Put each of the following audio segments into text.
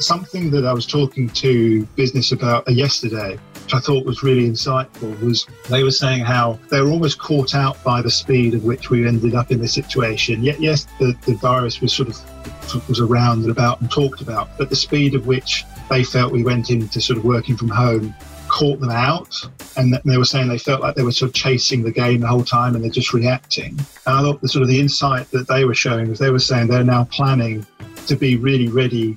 something that I was talking to business about yesterday, which I thought was really insightful, was they were saying how they were almost caught out by the speed of which we ended up in this situation. Yet, yes, the, the virus was sort of was around and about and talked about, but the speed of which they felt we went into sort of working from home caught them out and they were saying they felt like they were sort of chasing the game the whole time and they're just reacting. And I thought the sort of the insight that they were showing was they were saying they're now planning to be really ready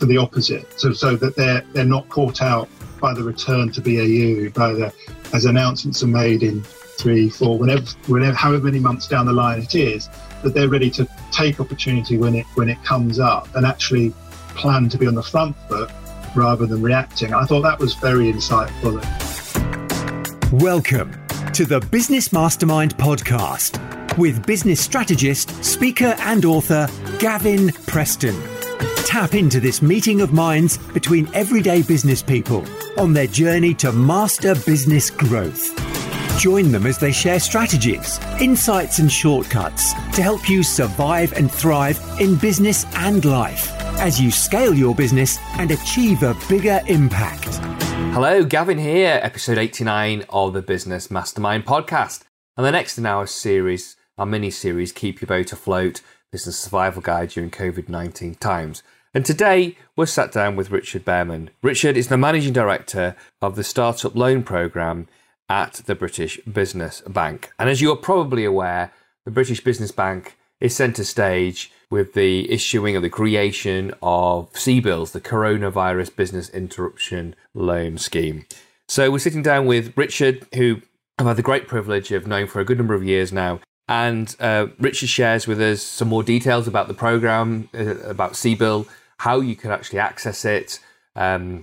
for the opposite, so so that they're they're not caught out by the return to BAU, by the as announcements are made in three, four, whenever, whenever, however many months down the line it is, that they're ready to take opportunity when it when it comes up and actually plan to be on the front foot rather than reacting. I thought that was very insightful. Welcome to the Business Mastermind podcast with business strategist, speaker, and author Gavin Preston. Tap into this meeting of minds between everyday business people on their journey to master business growth. Join them as they share strategies, insights, and shortcuts to help you survive and thrive in business and life as you scale your business and achieve a bigger impact. Hello, Gavin here, episode 89 of the Business Mastermind podcast. And the next in our series, our mini series, Keep Your Boat Afloat Business Survival Guide during COVID 19 times. And today we're sat down with Richard Bearman. Richard is the managing director of the Startup Loan Programme at the British Business Bank. And as you are probably aware, the British Business Bank is centre stage with the issuing of the creation of CBILS, the Coronavirus Business Interruption Loan Scheme. So we're sitting down with Richard, who I've had the great privilege of knowing for a good number of years now. And uh, Richard shares with us some more details about the program, uh, about CBIL, how you can actually access it, um,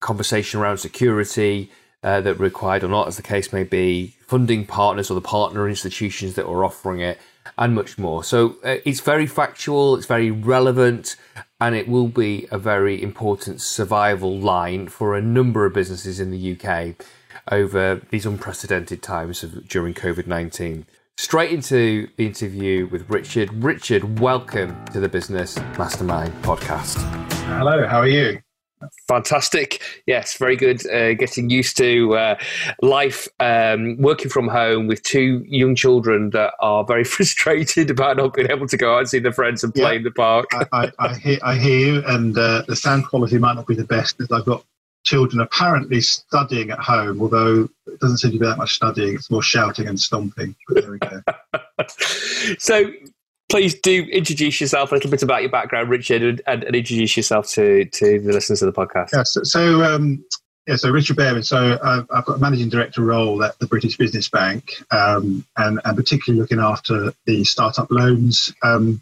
conversation around security uh, that required or not, as the case may be, funding partners or the partner institutions that are offering it, and much more. So uh, it's very factual, it's very relevant, and it will be a very important survival line for a number of businesses in the UK over these unprecedented times of, during COVID 19. Straight into the interview with Richard. Richard, welcome to the Business Mastermind podcast. Hello, how are you? Fantastic. Yes, very good. Uh, getting used to uh, life, um, working from home with two young children that are very frustrated about not being able to go out and see their friends and play yeah, in the park. I, I, I, hear, I hear you, and uh, the sound quality might not be the best. Because I've got children apparently studying at home, although it doesn't seem to be that much studying. It's more shouting and stomping. But there we go. so, please do introduce yourself, a little bit about your background, Richard, and, and, introduce yourself to, to the listeners of the podcast. Yeah, so, so um, yeah, so Richard Bearman. So I've, I've, got a managing director role at the British Business Bank, um, and, and particularly looking after the startup loans um,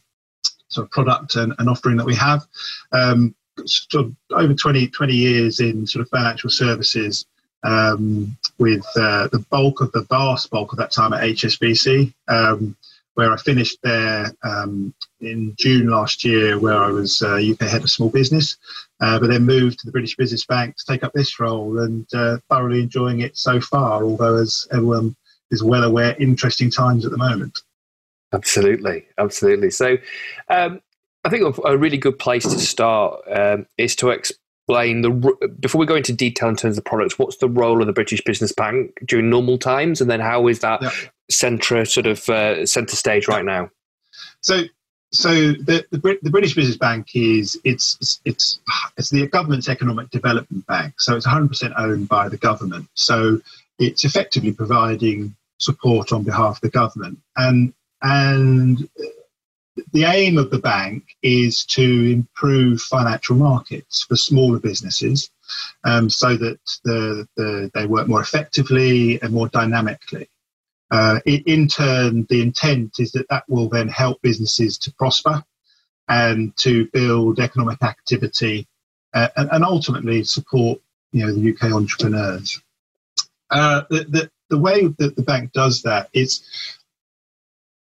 sort of product and, and, offering that we have. Um, sort of over 20, 20 years in sort of financial services, um, with uh, the bulk of the vast bulk of that time at HSBC. Um, where I finished there um, in June last year, where I was uh, UK head of small business, uh, but then moved to the British Business Bank to take up this role and uh, thoroughly enjoying it so far, although, as everyone is well aware, interesting times at the moment. Absolutely, absolutely. So, um, I think a really good place to start um, is to explain the before we go into detail in terms of the products. What's the role of the British Business Bank during normal times, and then how is that yeah centre sort of uh, centre stage right now? So, so the, the, the British Business Bank is it's it's it's the government's economic development bank. So it's 100% owned by the government. So it's effectively providing support on behalf of the government, and and the aim of the bank is to improve financial markets for smaller businesses um, so that the, the, they work more effectively and more dynamically. Uh, in turn, the intent is that that will then help businesses to prosper and to build economic activity uh, and, and, ultimately support you know the UK entrepreneurs. Uh, the, the, the way that the bank does that is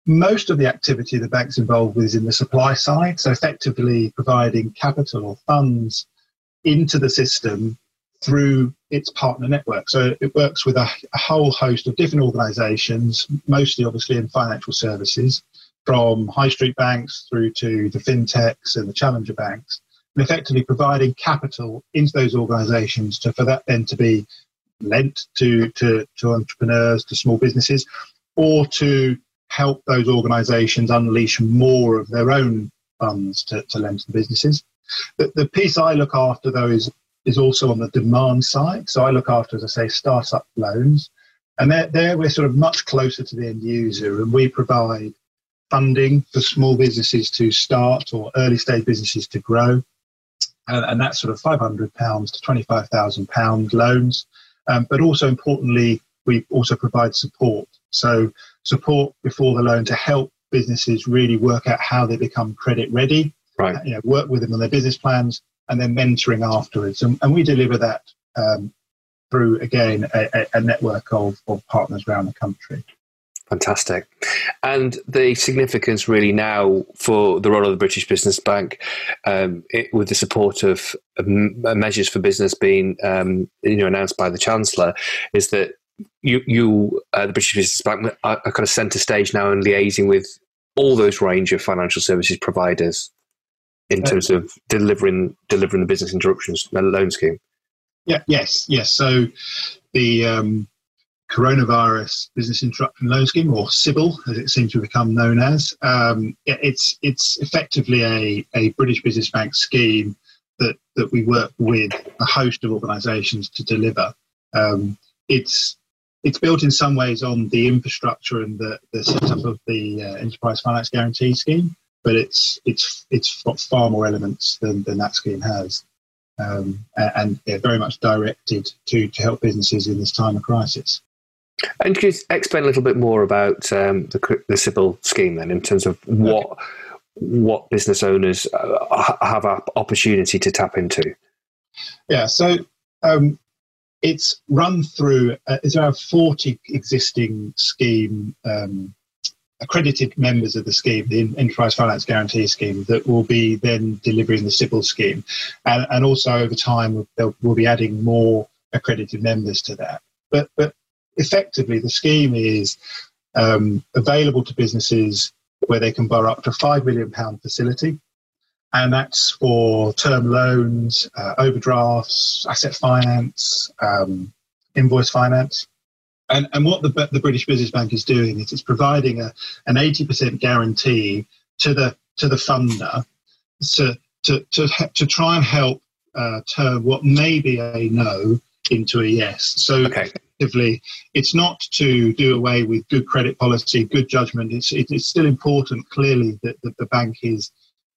most of the activity the bank's involved with is in the supply side, so effectively providing capital or funds into the system through its partner network. So it works with a, a whole host of different organizations, mostly obviously in financial services, from high street banks through to the fintechs and the challenger banks. and effectively providing capital into those organisations to for that then to be lent to, to, to entrepreneurs, to small businesses, or to help those organisations unleash more of their own funds to, to lend to businesses. The, the piece I look after, though, is, is also on the demand side. So I look after, as I say, startup loans. And there, there we're sort of much closer to the end user, and we provide funding for small businesses to start or early stage businesses to grow. And, and that's sort of £500 to £25,000 loans. Um, but also importantly, we also provide support. So support before the loan to help businesses really work out how they become credit ready. Right. You know, work with them on their business plans and then mentoring afterwards. And, and we deliver that um, through again a, a network of, of partners around the country. Fantastic. And the significance really now for the role of the British Business Bank, um, it, with the support of, of, measures for business being um, you know announced by the Chancellor, is that you, you uh, the British Business Bank, are, are kind of centre stage now in liaising with all those range of financial services providers in terms of delivering delivering the business interruptions loan scheme. Yeah. Yes. Yes. So the um, coronavirus business interruption loan scheme, or CBIL, as it seems to become known as. Um, it's it's effectively a, a British Business Bank scheme that that we work with a host of organisations to deliver. Um, it's it's built in some ways on the infrastructure and the, the setup of the uh, Enterprise Finance Guarantee Scheme, but it's it's it's got far more elements than, than that scheme has, um, and yeah, very much directed to to help businesses in this time of crisis. And could you explain a little bit more about um, the, the CBIL scheme then, in terms of what okay. what business owners uh, have an opportunity to tap into? Yeah, so um, it's run through. Uh, it's around forty existing scheme um, accredited members of the scheme, the Enterprise Finance Guarantee Scheme, that will be then delivering the CBIL scheme, and, and also over time we'll be adding more accredited members to that. But but effectively, the scheme is um, available to businesses where they can borrow up to £5 million facility. And that's for term loans, uh, overdrafts, asset finance, um, invoice finance. And, and what the, the British Business Bank is doing is it's providing a, an 80% guarantee to the, to the funder to, to, to, to try and help uh, turn what may be a no into a yes. So okay effectively, it's not to do away with good credit policy, good judgment. It's, it's still important, clearly, that, that the bank is,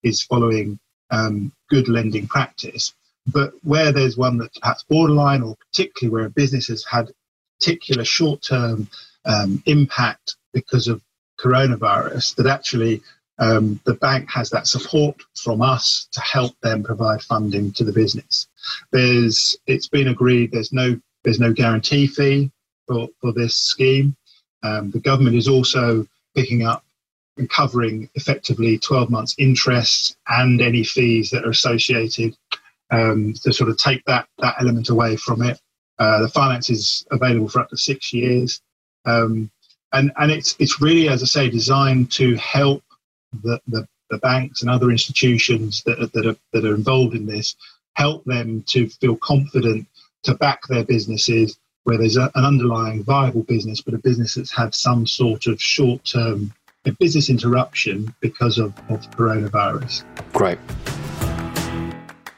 is following um, good lending practice. But where there's one that's perhaps borderline, or particularly where a business has had particular short term um, impact because of coronavirus, that actually um, the bank has that support from us to help them provide funding to the business. There's, it's been agreed there's no there's no guarantee fee for, for this scheme. Um, the government is also picking up covering effectively 12 months interest and any fees that are associated um, to sort of take that, that element away from it. Uh, the finance is available for up to six years. Um, and, and it's, it's really, as I say, designed to help the, the, the banks and other institutions that, that, are, that are involved in this, help them to feel confident to back their businesses where there's a, an underlying viable business, but a business that's had some sort of short term business interruption because of, of coronavirus. Great.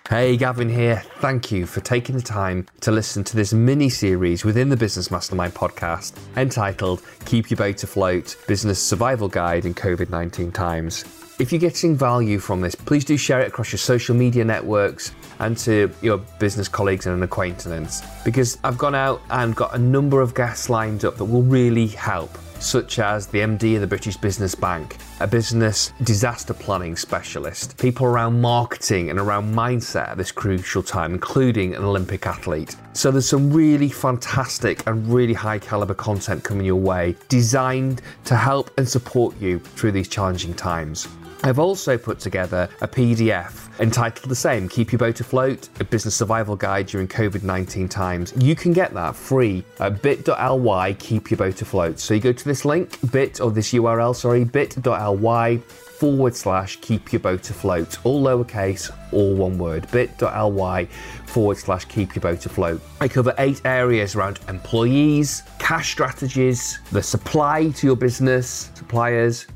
Hey, Gavin here. Thank you for taking the time to listen to this mini series within the Business Mastermind podcast entitled Keep Your Boat Afloat Business Survival Guide in COVID 19 Times. If you're getting value from this, please do share it across your social media networks and to your business colleagues and acquaintances because I've gone out and got a number of guests lined up that will really help such as the MD of the British Business Bank, a business disaster planning specialist, people around marketing and around mindset at this crucial time, including an Olympic athlete. So there's some really fantastic and really high caliber content coming your way, designed to help and support you through these challenging times. I've also put together a PDF entitled the same Keep Your Boat Afloat, a business survival guide during COVID 19 times. You can get that free at bit.ly Keep Your Boat Afloat. So you go to this link, bit or this URL, sorry, bit.ly forward slash keep your boat afloat, all lowercase, all one word, bit.ly forward slash keep your boat afloat. I cover eight areas around employees, cash strategies, the supply to your business, suppliers,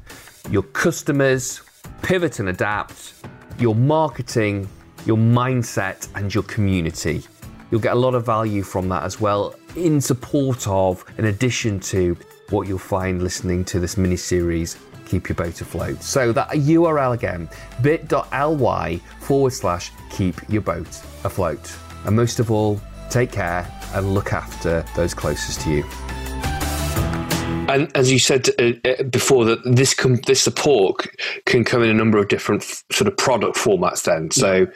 your customers, pivot and adapt, your marketing, your mindset, and your community. You'll get a lot of value from that as well, in support of, in addition to what you'll find listening to this mini series keep your boat afloat. So that URL again, bit.ly forward slash keep your boat afloat. And most of all, take care and look after those closest to you. And as you said uh, uh before, that this com- this support can come in a number of different f- sort of product formats. Then, so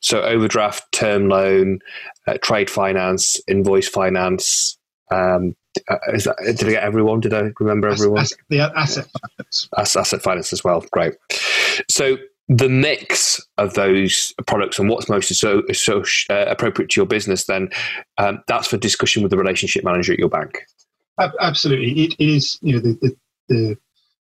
so overdraft, term loan, uh, trade finance, invoice finance, um, uh, is that, did I get everyone? Did I remember everyone? Asset, the asset finance. asset finance as well. Great. So the mix of those products and what's most so so uh, appropriate to your business, then um, that's for discussion with the relationship manager at your bank. Absolutely, it, it is. You know the the, the,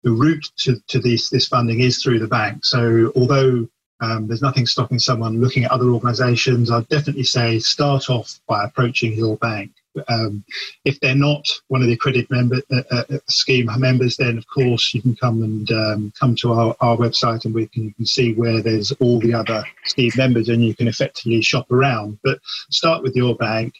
the route to, to this this funding is through the bank. So although um, there's nothing stopping someone looking at other organisations. I'd definitely say start off by approaching your bank. Um, if they're not one of the accredited member uh, uh, uh, scheme members, then of course you can come and um, come to our, our website and we can, you can see where there's all the other scheme members and you can effectively shop around. But start with your bank,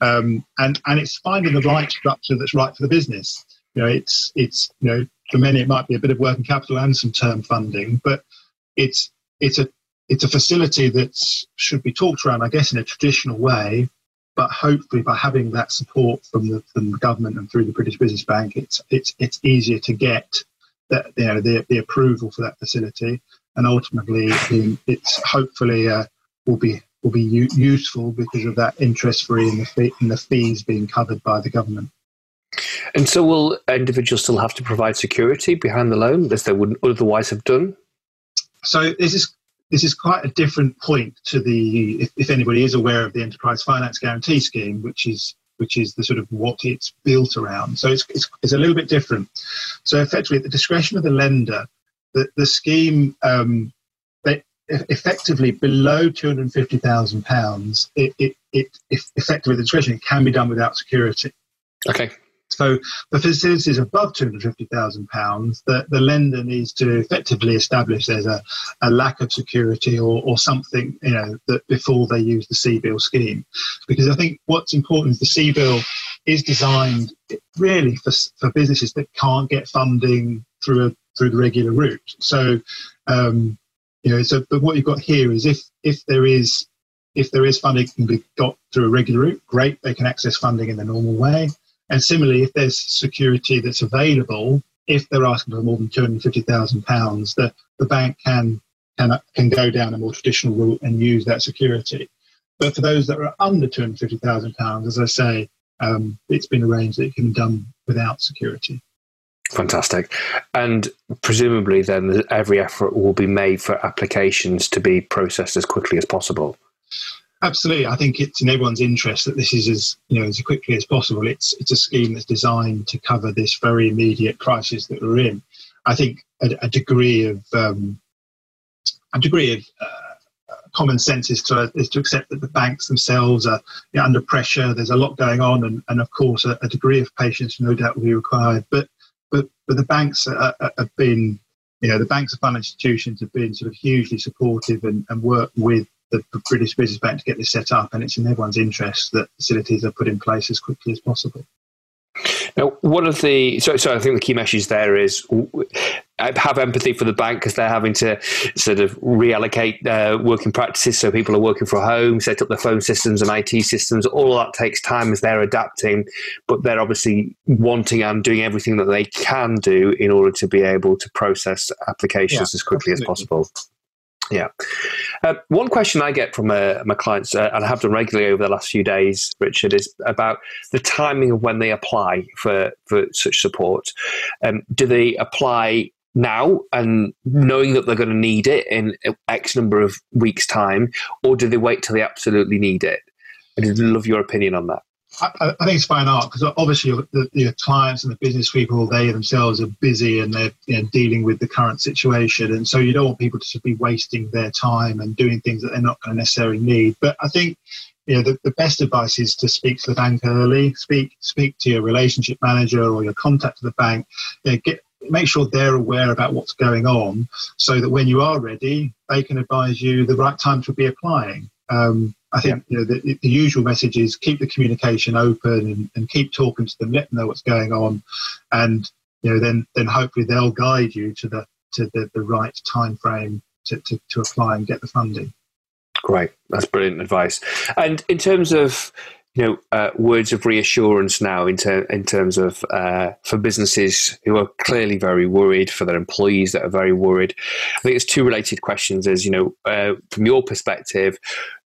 um, and and it's finding the right structure that's right for the business. You know, it's it's you know for many it might be a bit of working capital and some term funding, but it's it's a it's a facility that should be talked around, I guess, in a traditional way. But hopefully, by having that support from the, from the government and through the British Business Bank, it's it's it's easier to get that you know the, the approval for that facility, and ultimately, it's hopefully uh, will be will be u- useful because of that interest free and the fee, and the fees being covered by the government. And so, will individuals still have to provide security behind the loan as they wouldn't otherwise have done? So this is this is quite a different point to the if, if, anybody is aware of the enterprise finance guarantee scheme, which is which is the sort of what it's built around. So it's it's, it's a little bit different. So effectively, at the discretion of the lender, the the scheme. Um, effectively below two hundred fifty thousand pounds, it, it, it, effectively the discretion can be done without security. Okay. So the facilities above £250,000, the, the lender needs to effectively establish there's a, a lack of security or, or something, you know, that before they use the CBIL scheme. Because I think what's important is the CBIL is designed really for, for businesses that can't get funding through a, through the regular route. So, um, you know, so but what you've got here is if if there is if there is funding can be got through a regular route, great, they can access funding in the normal way. And similarly, if there's security that's available, if they're asking for more than two hundred fifty thousand pounds, the the bank can can can go down a more traditional route and use that security. But for those that are under two hundred fifty thousand pounds, as I say, um, it's been arranged that it can be done without security. Fantastic. And presumably, then every effort will be made for applications to be processed as quickly as possible. Absolutely, I think it's in everyone's interest that this is as you know as quickly as possible. It's it's a scheme that's designed to cover this very immediate crisis that we're in. I think a, a degree of um, a degree of uh, common sense is to is to accept that the banks themselves are you know, under pressure. There's a lot going on, and, and of course a, a, degree of patience no doubt will be required. But but but the banks are, are, have been you know the banks and financial institutions have been sort of hugely supportive and, and work with the British Business Bank to get this set up, and it's in everyone's interest that facilities are put in place as quickly as possible. Now, one of the so, so I think the key message there is have empathy for the bank because they're having to sort of reallocate uh, working practices. So people are working from home, set up their phone systems and IT systems. All that takes time as they're adapting, but they're obviously wanting and doing everything that they can do in order to be able to process applications yeah, as quickly absolutely. as possible. Yeah. Uh, one question I get from uh, my clients, uh, and I have done regularly over the last few days, Richard, is about the timing of when they apply for, for such support. Um, do they apply now and knowing that they're going to need it in X number of weeks' time, or do they wait till they absolutely need it? I'd love your opinion on that. I, I, think it's fine art because obviously the, the, clients and the business people they themselves are busy and they're you know, dealing with the current situation, and so you don't want people to be wasting their time and doing things that they're not going to necessarily need. But I think you know the, the best advice is to speak to the bank early. Speak speak to your relationship manager or your contact at the bank. You know, get make sure they're aware about what's going on, so that when you are ready, they can advise you the right time to be applying. Um, I think you know the, the, usual message is keep the communication open and, and, keep talking to them, let them know what's going on, and you know then then hopefully they'll guide you to the to the, the right time frame to, to, to apply and get the funding. Great, that's brilliant advice. And in terms of you know uh, words of reassurance now in, ter- in terms of uh, for businesses who are clearly very worried for their employees that are very worried i think it's two related questions as you know uh, from your perspective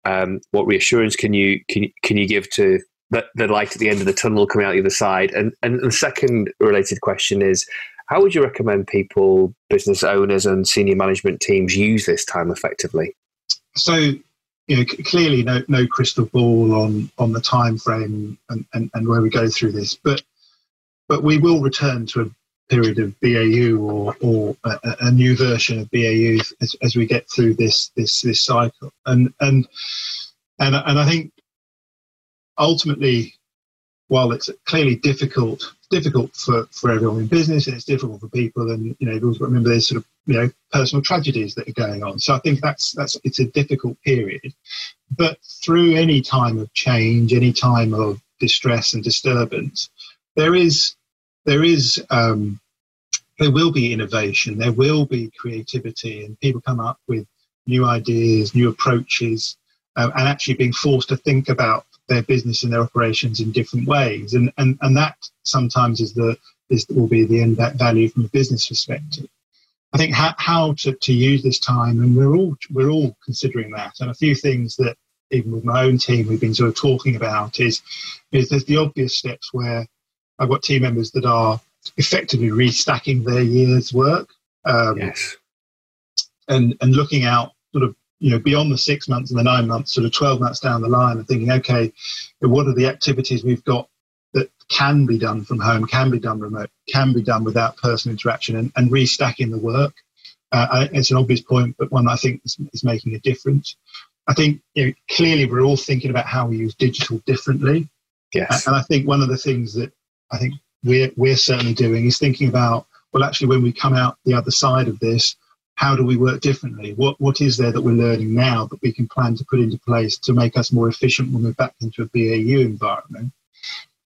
um, what reassurance can you can can you give to the, the light at the end of the tunnel coming out the other side? And and the second related question is, how would you recommend people, business owners, and senior management teams use this time effectively? So, you know, clearly no no crystal ball on on the time frame and, and, and where we go through this, but but we will return to a period of BAU or, or a, a, new version of BAU as, as we get through this this this cycle. And and and and I think ultimately, while it's clearly difficult difficult for, for everyone in business and it's difficult for people and you know you've got to remember there's sort of you know personal tragedies that are going on so i think that's that's it's a difficult period but through any time of change any time of distress and disturbance there is there is um, there will be innovation, there will be creativity, and people come up with new ideas, new approaches, uh, and actually being forced to think about their business and their operations in different ways. And and and that sometimes is the is will be the end value from a business perspective. I think how, how to, to use this time, and we're all we're all considering that. And a few things that even with my own team we've been sort of talking about is is there's the obvious steps where I've got team members that are effectively restacking their year's work. Um, yes. And and looking out sort of you know beyond the six months and the nine months, sort of twelve months down the line, and thinking, okay, what are the activities we've got that can be done from home, can be done remote, can be done without personal interaction, and, and restacking the work. Uh, it's an obvious point, but one I think is, is making a difference. I think you know, clearly we're all thinking about how we use digital differently. Yes. And I think one of the things that I think we're, we're certainly doing is thinking about, well, actually, when we come out the other side of this, how do we work differently? What, what is there that we're learning now that we can plan to put into place to make us more efficient when we're back into a BAU environment?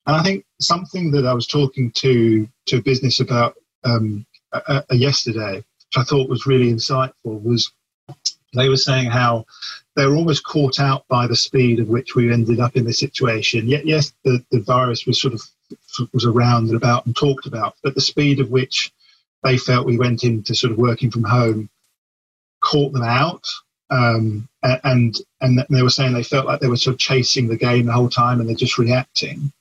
And I think something that I was talking to, to a business about um, yesterday, which I thought was really insightful, was they were saying how they were almost caught out by the speed of which we ended up in this situation. Yet, yes, the, the virus was sort of was around and about and talked about, but the speed of which they felt we went into sort of working from home caught them out. Um, and and they were saying they felt like they were sort of chasing the game the whole time and they're just reacting.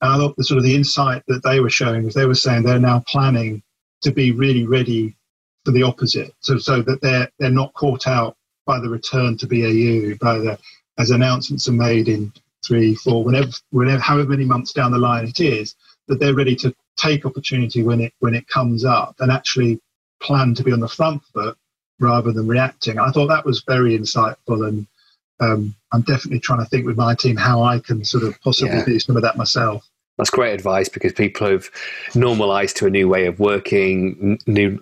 And I thought the sort of the insight that they were showing was they were saying they're now planning to be really ready for the opposite, so so that they're they're not caught out by the return to BAU, by the as announcements are made in three, four, whenever, whenever, however many months down the line it is, that they're ready to take opportunity when it when it comes up and actually plan to be on the front foot rather than reacting. I thought that was very insightful, and um, I'm definitely trying to think with my team how I can sort of possibly yeah. do some of that myself. That's great advice because people have normalized to a new way of working, new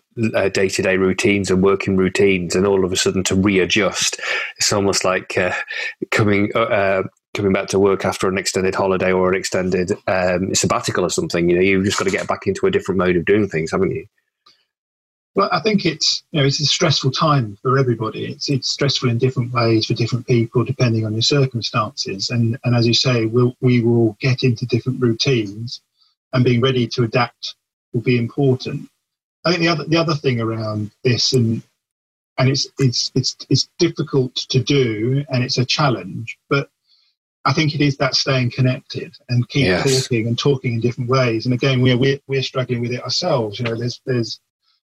day to day routines and working routines, and all of a sudden to readjust, it's almost like uh, coming. Uh, uh, coming back to work after an extended holiday or an extended um, sabbatical or something, you know, you've just got to get back into a different mode of doing things, haven't you? Well, I think it's you know it's a stressful time for everybody. It's it's stressful in different ways for different people depending on your circumstances. And and as you say, we'll, we will get into different routines, and being ready to adapt will be important. I think the other the other thing around this and and it's it's it's it's difficult to do and it's a challenge, but I think it is that staying connected and keep yes. talking and talking in different ways. And again, we're, we're we're struggling with it ourselves. You know, there's there's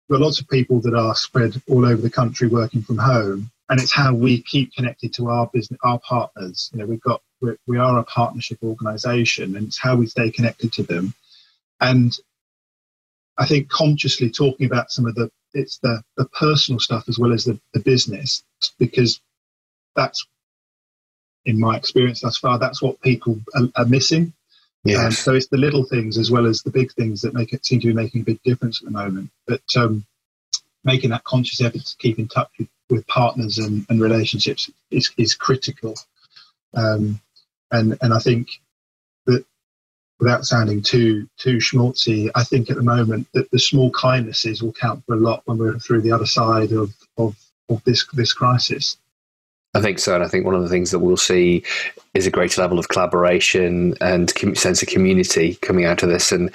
there are lots of people that are spread all over the country working from home, and it's how we keep connected to our business, our partners. You know, we've got we're, we are a partnership organisation, and it's how we stay connected to them. And I think consciously talking about some of the it's the the personal stuff as well as the, the business because that's in my experience thus far that's what people are, are missing. Yeah. Um, so it's the little things as well as the big things that make it seem to be making a big difference at the moment. But um, making that conscious effort to keep in touch with, with partners and, and relationships is, is critical. Um, and and I think that without sounding too too schmaltzy, I think at the moment that the small kindnesses will count for a lot when we're through the other side of of, of this this crisis. I think so, and I think one of the things that we'll see is a greater level of collaboration and sense of community coming out of this, and,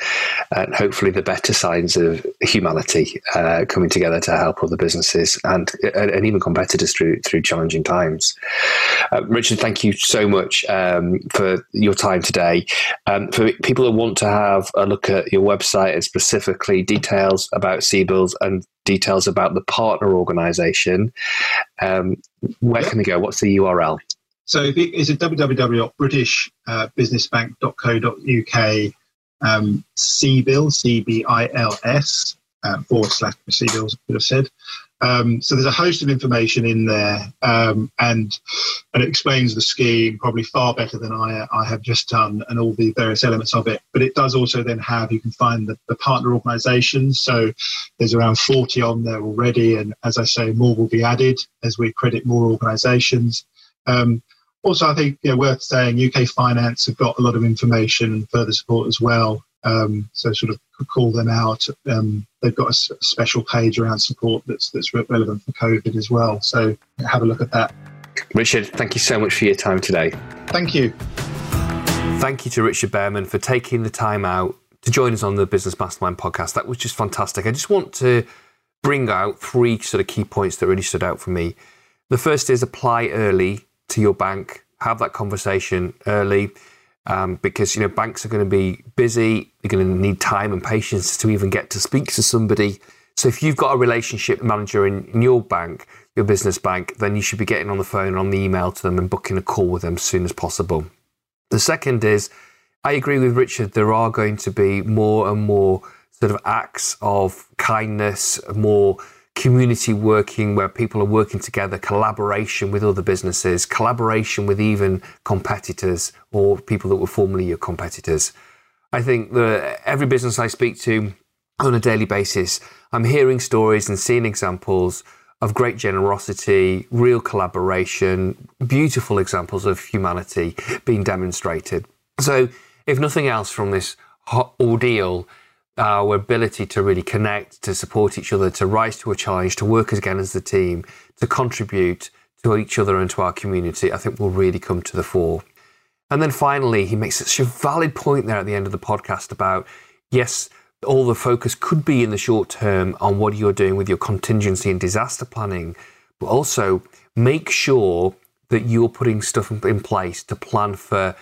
and hopefully the better signs of humanity uh, coming together to help other businesses and and even competitors through through challenging times. Uh, Richard, thank you so much um, for your time today. Um, for people that want to have a look at your website and specifically details about CBILS and details about the partner organisation, um, where yep. can they go? What's the URL? So it's at www.britishbank.co.uk um, CBIL, C-B-I-L-S, uh, forward slash CBILS, I could have said. Um, so there's a host of information in there, um, and and it explains the scheme probably far better than I I have just done, and all the various elements of it. But it does also then have you can find the, the partner organisations. So there's around 40 on there already, and as I say, more will be added as we credit more organisations. Um, also, I think you know, worth saying UK Finance have got a lot of information and further support as well. Um, so sort of call them out. Um, they've got a special page around support that's that's relevant for COVID as well. So have a look at that. Richard, thank you so much for your time today. Thank you. Thank you to Richard Bearman for taking the time out to join us on the Business Mastermind podcast. That was just fantastic. I just want to bring out three sort of key points that really stood out for me. The first is apply early to your bank, have that conversation early. Um, because you know banks are going to be busy. They're going to need time and patience to even get to speak to somebody. So if you've got a relationship manager in, in your bank, your business bank, then you should be getting on the phone, and on the email to them, and booking a call with them as soon as possible. The second is, I agree with Richard. There are going to be more and more sort of acts of kindness, more community working where people are working together, collaboration with other businesses, collaboration with even competitors or people that were formerly your competitors. I think that every business I speak to on a daily basis, I'm hearing stories and seeing examples of great generosity, real collaboration, beautiful examples of humanity being demonstrated. So, if nothing else from this ordeal, our ability to really connect, to support each other, to rise to a challenge, to work again as a team, to contribute to each other and to our community, I think will really come to the fore. And then finally, he makes such a valid point there at the end of the podcast about yes, all the focus could be in the short term on what you're doing with your contingency and disaster planning, but also make sure that you're putting stuff in place to plan for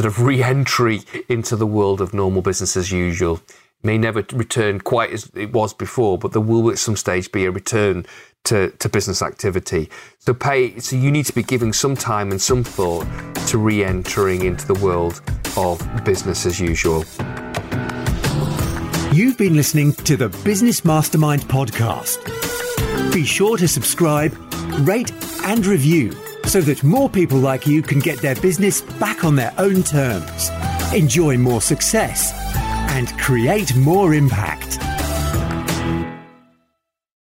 sort of re entry into the world of normal business as usual may never return quite as it was before, but there will at some stage be a return to, to business activity. So pay so you need to be giving some time and some thought to re-entering into the world of business as usual. You've been listening to the Business Mastermind podcast. Be sure to subscribe, rate and review so that more people like you can get their business back on their own terms, enjoy more success and create more impact.